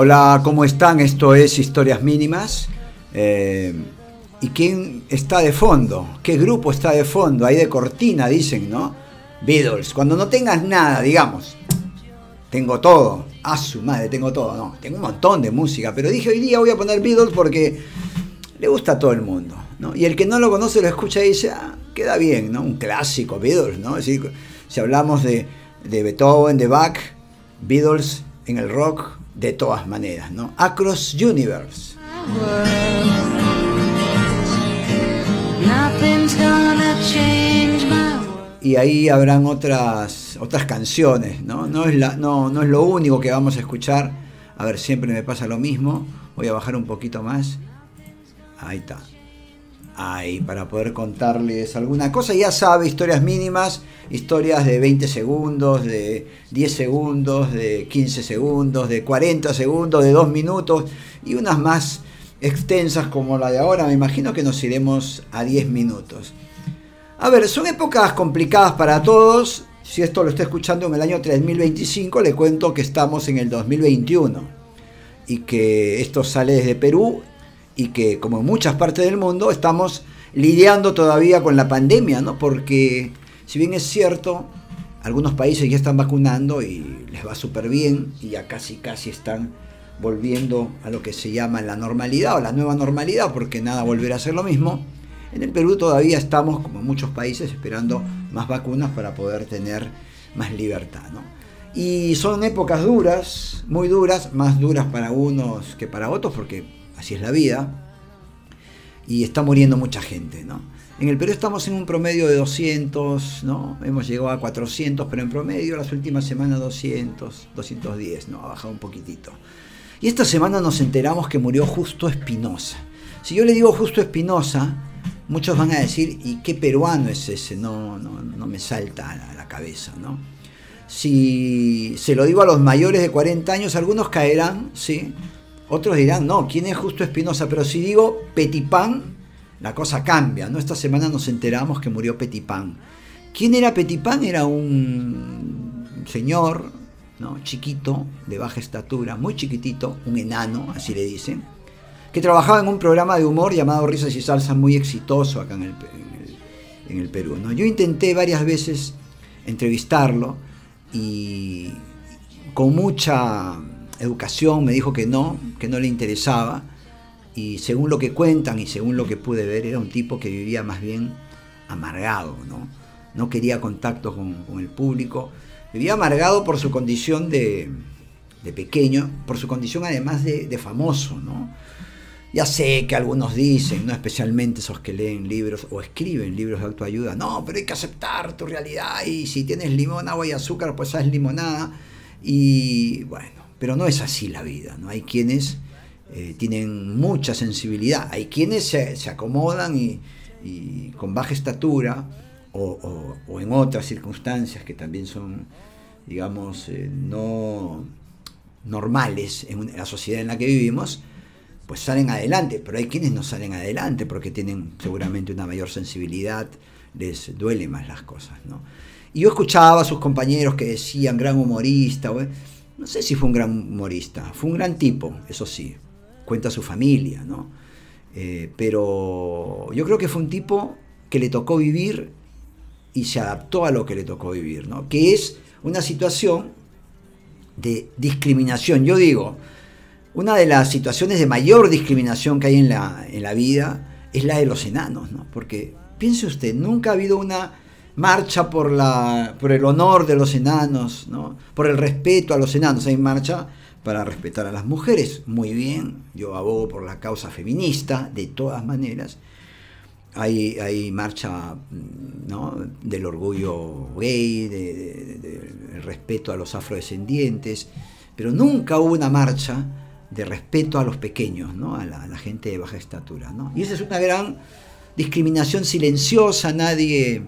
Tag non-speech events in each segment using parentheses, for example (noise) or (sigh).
Hola, ¿cómo están? Esto es Historias Mínimas. Eh, ¿Y quién está de fondo? ¿Qué grupo está de fondo? Ahí de cortina, dicen, ¿no? Beatles. Cuando no tengas nada, digamos, tengo todo. A su madre, tengo todo. No, tengo un montón de música. Pero dije, hoy día voy a poner Beatles porque le gusta a todo el mundo. ¿no? Y el que no lo conoce lo escucha y dice, ah, queda bien, ¿no? Un clásico, Beatles, ¿no? Es decir, si hablamos de, de Beethoven, de Bach, Beatles en el rock, de todas maneras, ¿no? Across Universe. Y ahí habrán otras, otras canciones, ¿no? No es, la, no, no es lo único que vamos a escuchar. A ver, siempre me pasa lo mismo. Voy a bajar un poquito más. Ahí está. Ahí, para poder contarles alguna cosa. Ya sabe, historias mínimas, historias de 20 segundos, de 10 segundos, de 15 segundos, de 40 segundos, de 2 minutos y unas más extensas como la de ahora. Me imagino que nos iremos a 10 minutos. A ver, son épocas complicadas para todos. Si esto lo está escuchando en el año 3025, le cuento que estamos en el 2021 y que esto sale desde Perú y que, como en muchas partes del mundo, estamos lidiando todavía con la pandemia, ¿no? Porque, si bien es cierto, algunos países ya están vacunando y les va súper bien y ya casi, casi están volviendo a lo que se llama la normalidad o la nueva normalidad, porque nada volverá a ser lo mismo en el Perú todavía estamos, como en muchos países, esperando más vacunas para poder tener más libertad. Y son épocas duras, muy duras, más duras para unos que para otros, porque así es la vida. Y está muriendo mucha gente. ¿no? En el Perú estamos en un promedio de 200, ¿no? hemos llegado a 400, pero en promedio las últimas semanas 200, 210, ¿no? ha bajado un poquitito. Y esta semana nos enteramos que murió Justo Espinosa. Si yo le digo Justo Espinosa, muchos van a decir, ¿y qué peruano es ese? No, no, me salta a la, cabeza, ¿no? Si se lo digo a los mayores de 40 años, algunos caerán, ¿sí? Otros dirán, no, ¿quién es Justo Espinosa? Pero si digo Petipán, la cosa cambia, ¿no? Esta semana nos enteramos que murió Petipán. ¿Quién era Petipán? Era un señor, ¿no? Chiquito, de baja estatura, muy chiquitito, un enano, así le dicen que trabajaba en un programa de humor llamado Risas y Salsa muy exitoso acá en el, en el, Perú. ¿no? Yo intenté varias veces entrevistarlo y con mucha educación me dijo que no, que no le interesaba y según lo que cuentan y según lo que pude ver era un tipo que vivía más bien amargado, no, no quería contacto con, el público, vivía amargado por su condición de, pequeño, por su condición además de, de famoso, ¿no? Ya sé que algunos dicen, no especialmente esos que leen libros o escriben libros de autoayuda, no, pero hay que aceptar tu realidad y si tienes limón, agua y azúcar, pues haz limonada. Y bueno, pero no es así la vida, ¿no? Hay quienes eh, tienen mucha sensibilidad, hay quienes se, acomodan y, con baja estatura o, en otras circunstancias que también son, digamos, eh, no normales en la sociedad en la que vivimos, pues salen adelante, pero hay quienes no salen adelante porque tienen seguramente una mayor sensibilidad, les duele más las cosas, ¿no? Y yo escuchaba a sus compañeros que decían gran humorista, no sé si fue un gran humorista, fue un gran tipo, eso sí, cuenta su familia, ¿no? Eh, pero yo creo que fue un tipo que le tocó vivir y se adaptó a lo que le tocó vivir, ¿no? Que es una situación de discriminación. Yo digo, una de las situaciones de mayor discriminación que hay en la, en la vida es la de los enanos, ¿no? Porque piense usted, nunca ha habido una marcha por, la, por el honor de los enanos, ¿no? por el respeto a los enanos. Hay marcha para respetar a las mujeres. Muy bien, yo abogo por la causa feminista, de todas maneras. Hay, hay marcha ¿no? del orgullo gay, del respeto a los afrodescendientes, pero nunca hubo una marcha de respeto a los pequeños, ¿no? a, la, gente de baja estatura. ¿no? Y esa es una gran discriminación silenciosa, nadie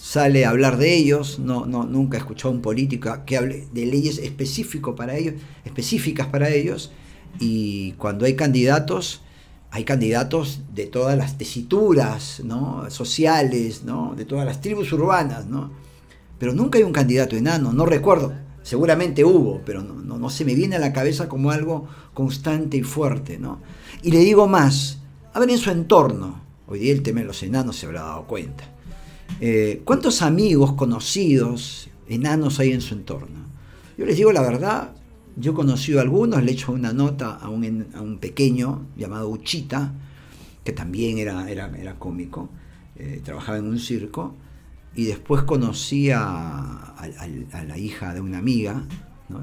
sale a hablar de ellos, no, no, nunca he escuchado a un político que hable de leyes específico para ellos, específicas para ellos, y cuando hay candidatos, hay candidatos de todas las tesituras ¿no? sociales, ¿no? de todas las tribus urbanas, ¿no? pero nunca hay un candidato enano, no recuerdo, Seguramente hubo, pero no, no, se me viene a la cabeza como algo constante y fuerte, ¿no? Y le digo más, a ver en su entorno, hoy día el tema de los enanos se habrá dado cuenta. Eh, ¿Cuántos amigos, conocidos, enanos hay en su entorno? Yo les digo la verdad, yo he conocido a algunos, le he hecho una nota a un, pequeño llamado Uchita, que también era, era, era cómico, eh, trabajaba en un circo, y después conocí a, la hija de una amiga,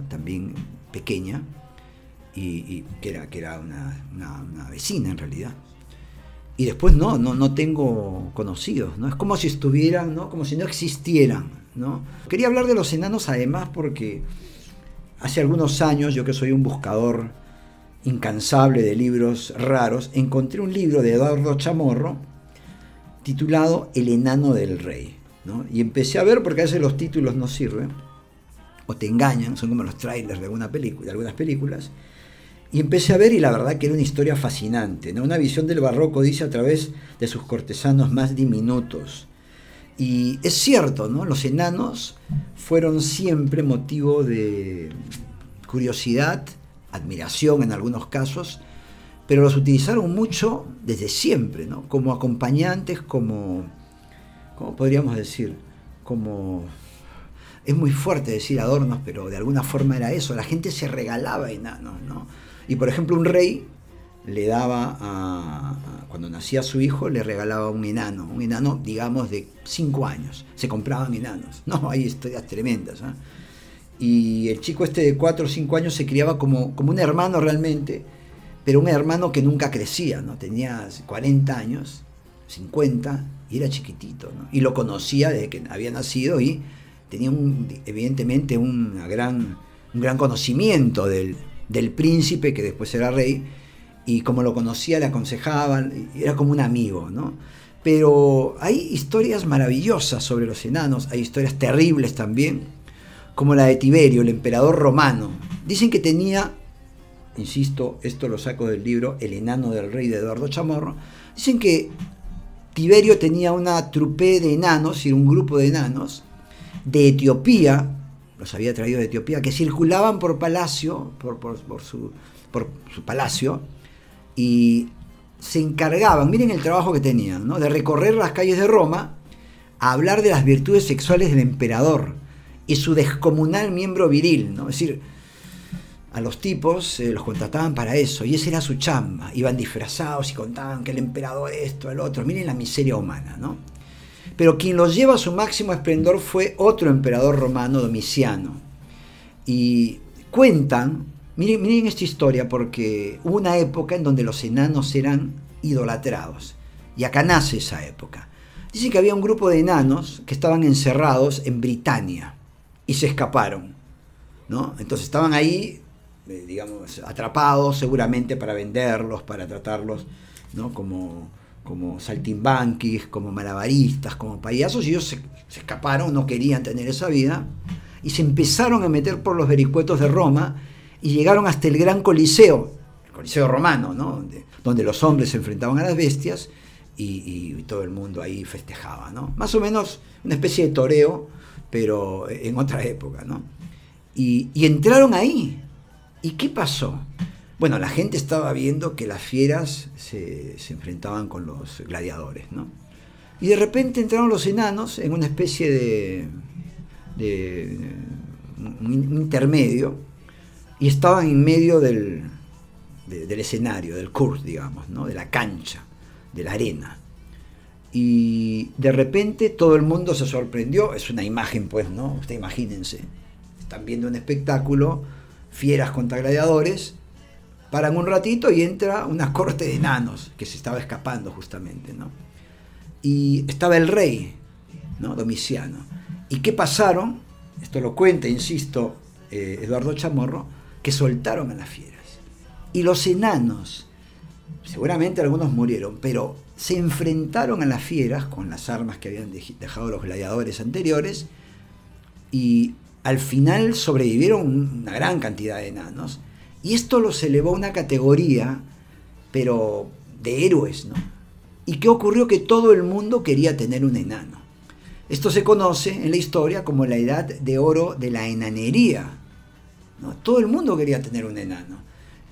también pequeña, y, que era, que era una, vecina en realidad. Y después no, no, no tengo conocidos, ¿no? Es como si estuvieran, ¿no? Como si no existieran, ¿no? Quería hablar de los enanos además porque hace algunos años, yo que soy un buscador incansable de libros raros, encontré un libro de Eduardo Chamorro titulado El enano del rey. Y empecé a ver, porque a veces los títulos no sirven, o te engañan, son como los trailers de, alguna de algunas películas. Y empecé a ver y la verdad que era una historia fascinante, ¿no? una visión del barroco, dice, a través de sus cortesanos más diminutos. Y es cierto, ¿no? los enanos fueron siempre motivo de curiosidad, admiración en algunos casos, pero los utilizaron mucho desde siempre, ¿no? como acompañantes, como ¿cómo podríamos decir? Como... Es muy fuerte decir adornos, pero de alguna forma era eso. La gente se regalaba enanos, ¿no? Y por ejemplo, un rey le daba a, cuando nacía su hijo, le regalaba un enano, un enano, digamos, de 5 años. Se compraban enanos. No, hay historias tremendas. ¿ah? Y el chico este de 4 o 5 años se criaba como, como un hermano realmente, pero un hermano que nunca crecía, ¿no? Tenía 40 años, 50, y era chiquitito. Y lo conocía desde que había nacido y tenía un, evidentemente una gran, un gran conocimiento del, del, príncipe que después era rey y como lo conocía le aconsejaban, era como un amigo, ¿no? Pero hay historias maravillosas sobre los enanos, hay historias terribles también, como la de Tiberio, el emperador romano. Dicen que tenía, insisto, esto lo saco del libro El enano del rey de Eduardo Chamorro, dicen que Tiberio tenía una trupe de enanos, y un grupo de enanos, de Etiopía, los había traído de Etiopía, que circulaban por palacio, por, su, palacio, y se encargaban, miren el trabajo que tenían, de recorrer las calles de Roma a hablar de las virtudes sexuales del emperador y su descomunal miembro viril, ¿no? Es decir, a los tipos los contrataban para eso y esa era su chamba. Iban disfrazados y contaban que el emperador esto, el otro. Miren la miseria humana, ¿no? Pero quien los lleva a su máximo esplendor fue otro emperador romano, Domiciano. Y cuentan, miren, esta historia, porque hubo una época en donde los enanos eran idolatrados. Y acá nace esa época. Dice que había un grupo de enanos que estaban encerrados en Britania y se escaparon. ¿no? Entonces estaban ahí digamos, atrapados seguramente para venderlos, para tratarlos ¿no? como, como saltimbanquis, como malabaristas, como payasos, y ellos se, escaparon, no querían tener esa vida, y se empezaron a meter por los vericuetos de Roma y llegaron hasta el gran Coliseo, el Coliseo romano, ¿no? donde, los hombres se enfrentaban a las bestias y, todo el mundo ahí festejaba. ¿no? Más o menos una especie de toreo, pero en otra época. ¿no? Y, y entraron ahí, ¿Y qué pasó? Bueno, la gente estaba viendo que las fieras se, enfrentaban con los gladiadores, ¿no? Y de repente entraron los enanos en una especie de, de un intermedio y estaban en medio del, del escenario, del court, digamos, ¿no? de la cancha, de la arena. Y de repente todo el mundo se sorprendió, es una imagen pues, ¿no? Ustedes imagínense, están viendo un espectáculo fieras contra gladiadores, paran un ratito y entra una (laughs) corte de enanos que se estaba escapando justamente, ¿no? Y estaba el rey, ¿no? Domiciano. ¿Y qué pasaron? Esto lo cuenta, insisto, eh, Eduardo Chamorro, que soltaron a las fieras. Y los enanos, seguramente algunos murieron, pero se enfrentaron a las fieras con las armas que habían dejado los gladiadores anteriores y al final sobrevivieron una gran cantidad de enanos. Y esto los elevó a una categoría, pero de héroes, ¿no? ¿Y qué ocurrió? Que todo el mundo quería tener un enano. Esto se conoce en la historia como la edad de oro de la enanería. Todo el mundo quería tener un enano.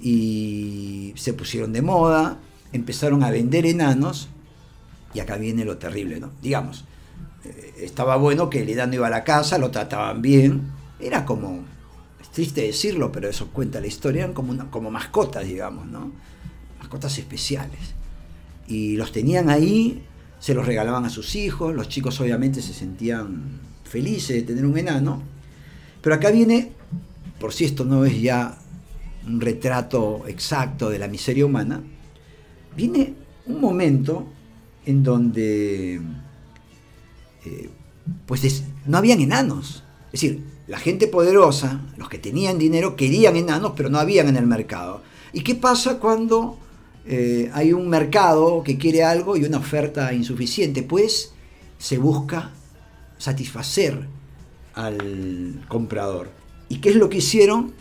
Y se pusieron de moda, empezaron a vender enanos, y acá viene lo terrible, ¿no? Digamos, eh, estaba bueno que el enano iba a la casa, lo trataban bien, era como, triste decirlo, pero eso cuenta la historia, eran como, como mascotas, digamos, ¿no? Mascotas especiales. Y los tenían ahí se los regalaban a sus hijos, los chicos obviamente se sentían felices de tener un enano, pero acá viene, por si esto no es ya un retrato exacto de la miseria humana, viene un momento en donde eh, pues no habían enanos. Es decir, la gente poderosa, los que tenían dinero, querían enanos, pero no habían en el mercado. ¿Y qué pasa cuando eh, hay un mercado que quiere algo y una oferta insuficiente, pues se busca satisfacer al comprador. ¿Y qué es lo que hicieron?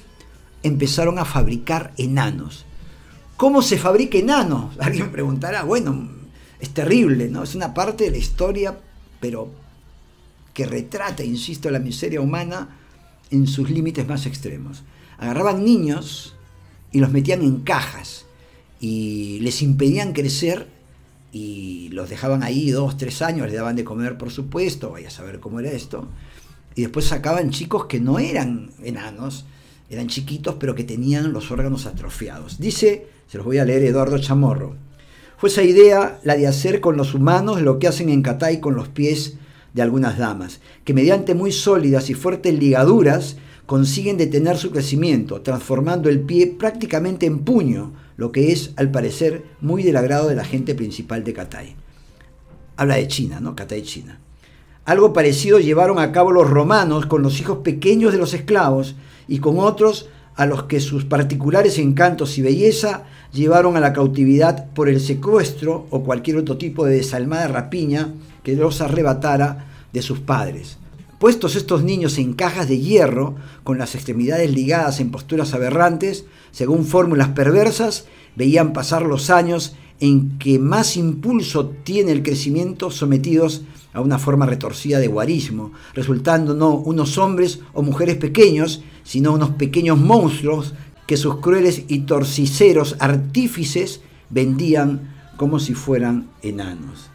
Empezaron a fabricar enanos. ¿Cómo se fabrica enanos? (laughs) Alguien preguntará, bueno, es terrible, ¿no? Es una parte de la historia, pero que retrata, insisto, la miseria humana en sus límites más extremos. Agarraban niños y los metían en cajas y les impedían crecer y los dejaban ahí dos, tres años, les daban de comer por supuesto, vaya a saber cómo era esto, y después sacaban chicos que no eran enanos, eran chiquitos pero que tenían los órganos atrofiados. Dice, se los voy a leer Eduardo Chamorro, fue esa idea la de hacer con los humanos lo que hacen en Catay con los pies de algunas damas, que mediante muy sólidas y fuertes ligaduras consiguen detener su crecimiento, transformando el pie prácticamente en puño, lo que es, al parecer, muy del agrado de la gente principal de Catay. Habla de China, ¿no? Catay, China. Algo parecido llevaron a cabo los romanos con los hijos pequeños de los esclavos y con otros a los que sus particulares encantos y belleza llevaron a la cautividad por el secuestro o cualquier otro tipo de desalmada rapiña que los arrebatara de sus padres. Puestos estos niños en cajas de hierro, con las extremidades ligadas en posturas aberrantes, según fórmulas perversas, veían pasar los años en que más impulso tiene el crecimiento sometidos a una forma retorcida de guarismo, resultando no unos hombres o mujeres pequeños, sino unos pequeños monstruos que sus crueles y torciceros artífices vendían como si fueran enanos.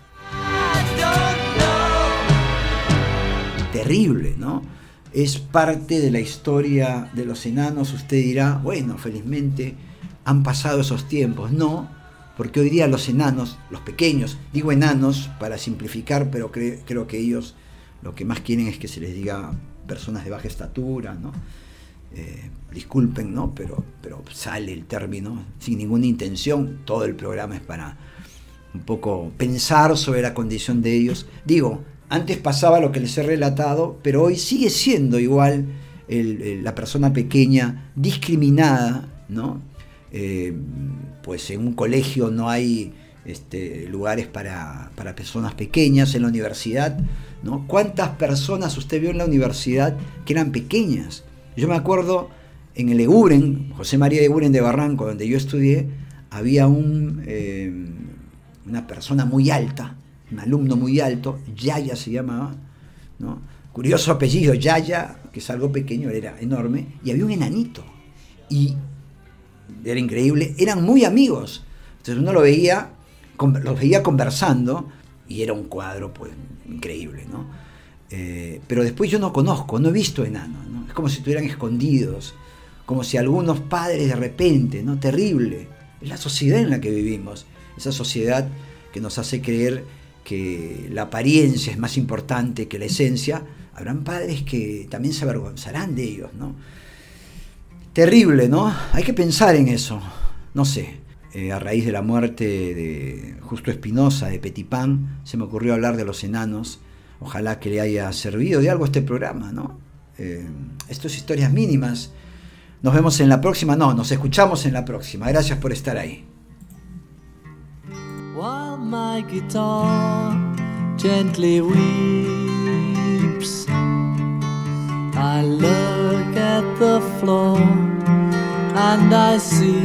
Terrible, ¿no? Es parte de la historia de los enanos. Usted dirá, bueno, felizmente han pasado esos tiempos. No, porque hoy día los enanos, los pequeños, digo enanos para simplificar, pero creo que ellos lo que más quieren es que se les diga personas de baja estatura, ¿no? Eh, disculpen, ¿no? Pero, pero sale el término sin ninguna intención. Todo el programa es para un poco pensar sobre la condición de ellos. Digo, antes pasaba lo que les he relatado, pero hoy sigue siendo igual la persona pequeña discriminada, ¿no? Eh, pues en un colegio no hay este, lugares para, personas pequeñas, en la universidad, ¿no? ¿Cuántas personas usted vio en la universidad que eran pequeñas? Yo me acuerdo en el EUREN, José María Eguren de Barranco, donde yo estudié, había un, eh, una persona muy alta, un alumno muy alto, Yaya se llamaba, ¿no? curioso apellido, Yaya, que es algo pequeño, era enorme, y había un enanito, y era increíble, eran muy amigos, entonces uno lo veía, los veía conversando, y era un cuadro pues increíble, ¿no? Eh, pero después yo no conozco, no he visto enanos, ¿no? es como si estuvieran escondidos, como si algunos padres de repente, ¿no? Terrible. Es la sociedad en la que vivimos, esa sociedad que nos hace creer que la apariencia es más importante que la esencia, habrán padres que también se avergonzarán de ellos, ¿no? Terrible, ¿no? Hay que pensar en eso. No sé, eh, a raíz de la muerte de Justo Espinosa, de Petipán, se me ocurrió hablar de los enanos. Ojalá que le haya servido de algo este programa, ¿no? Eh, estas historias mínimas. Nos vemos en la próxima, no, nos escuchamos en la próxima. Gracias por estar ahí. While my guitar gently weeps. I look at the floor and I see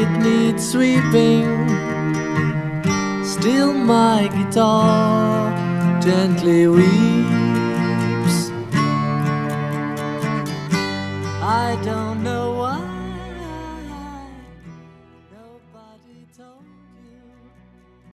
it needs sweeping. Still, my guitar gently weeps. I don't.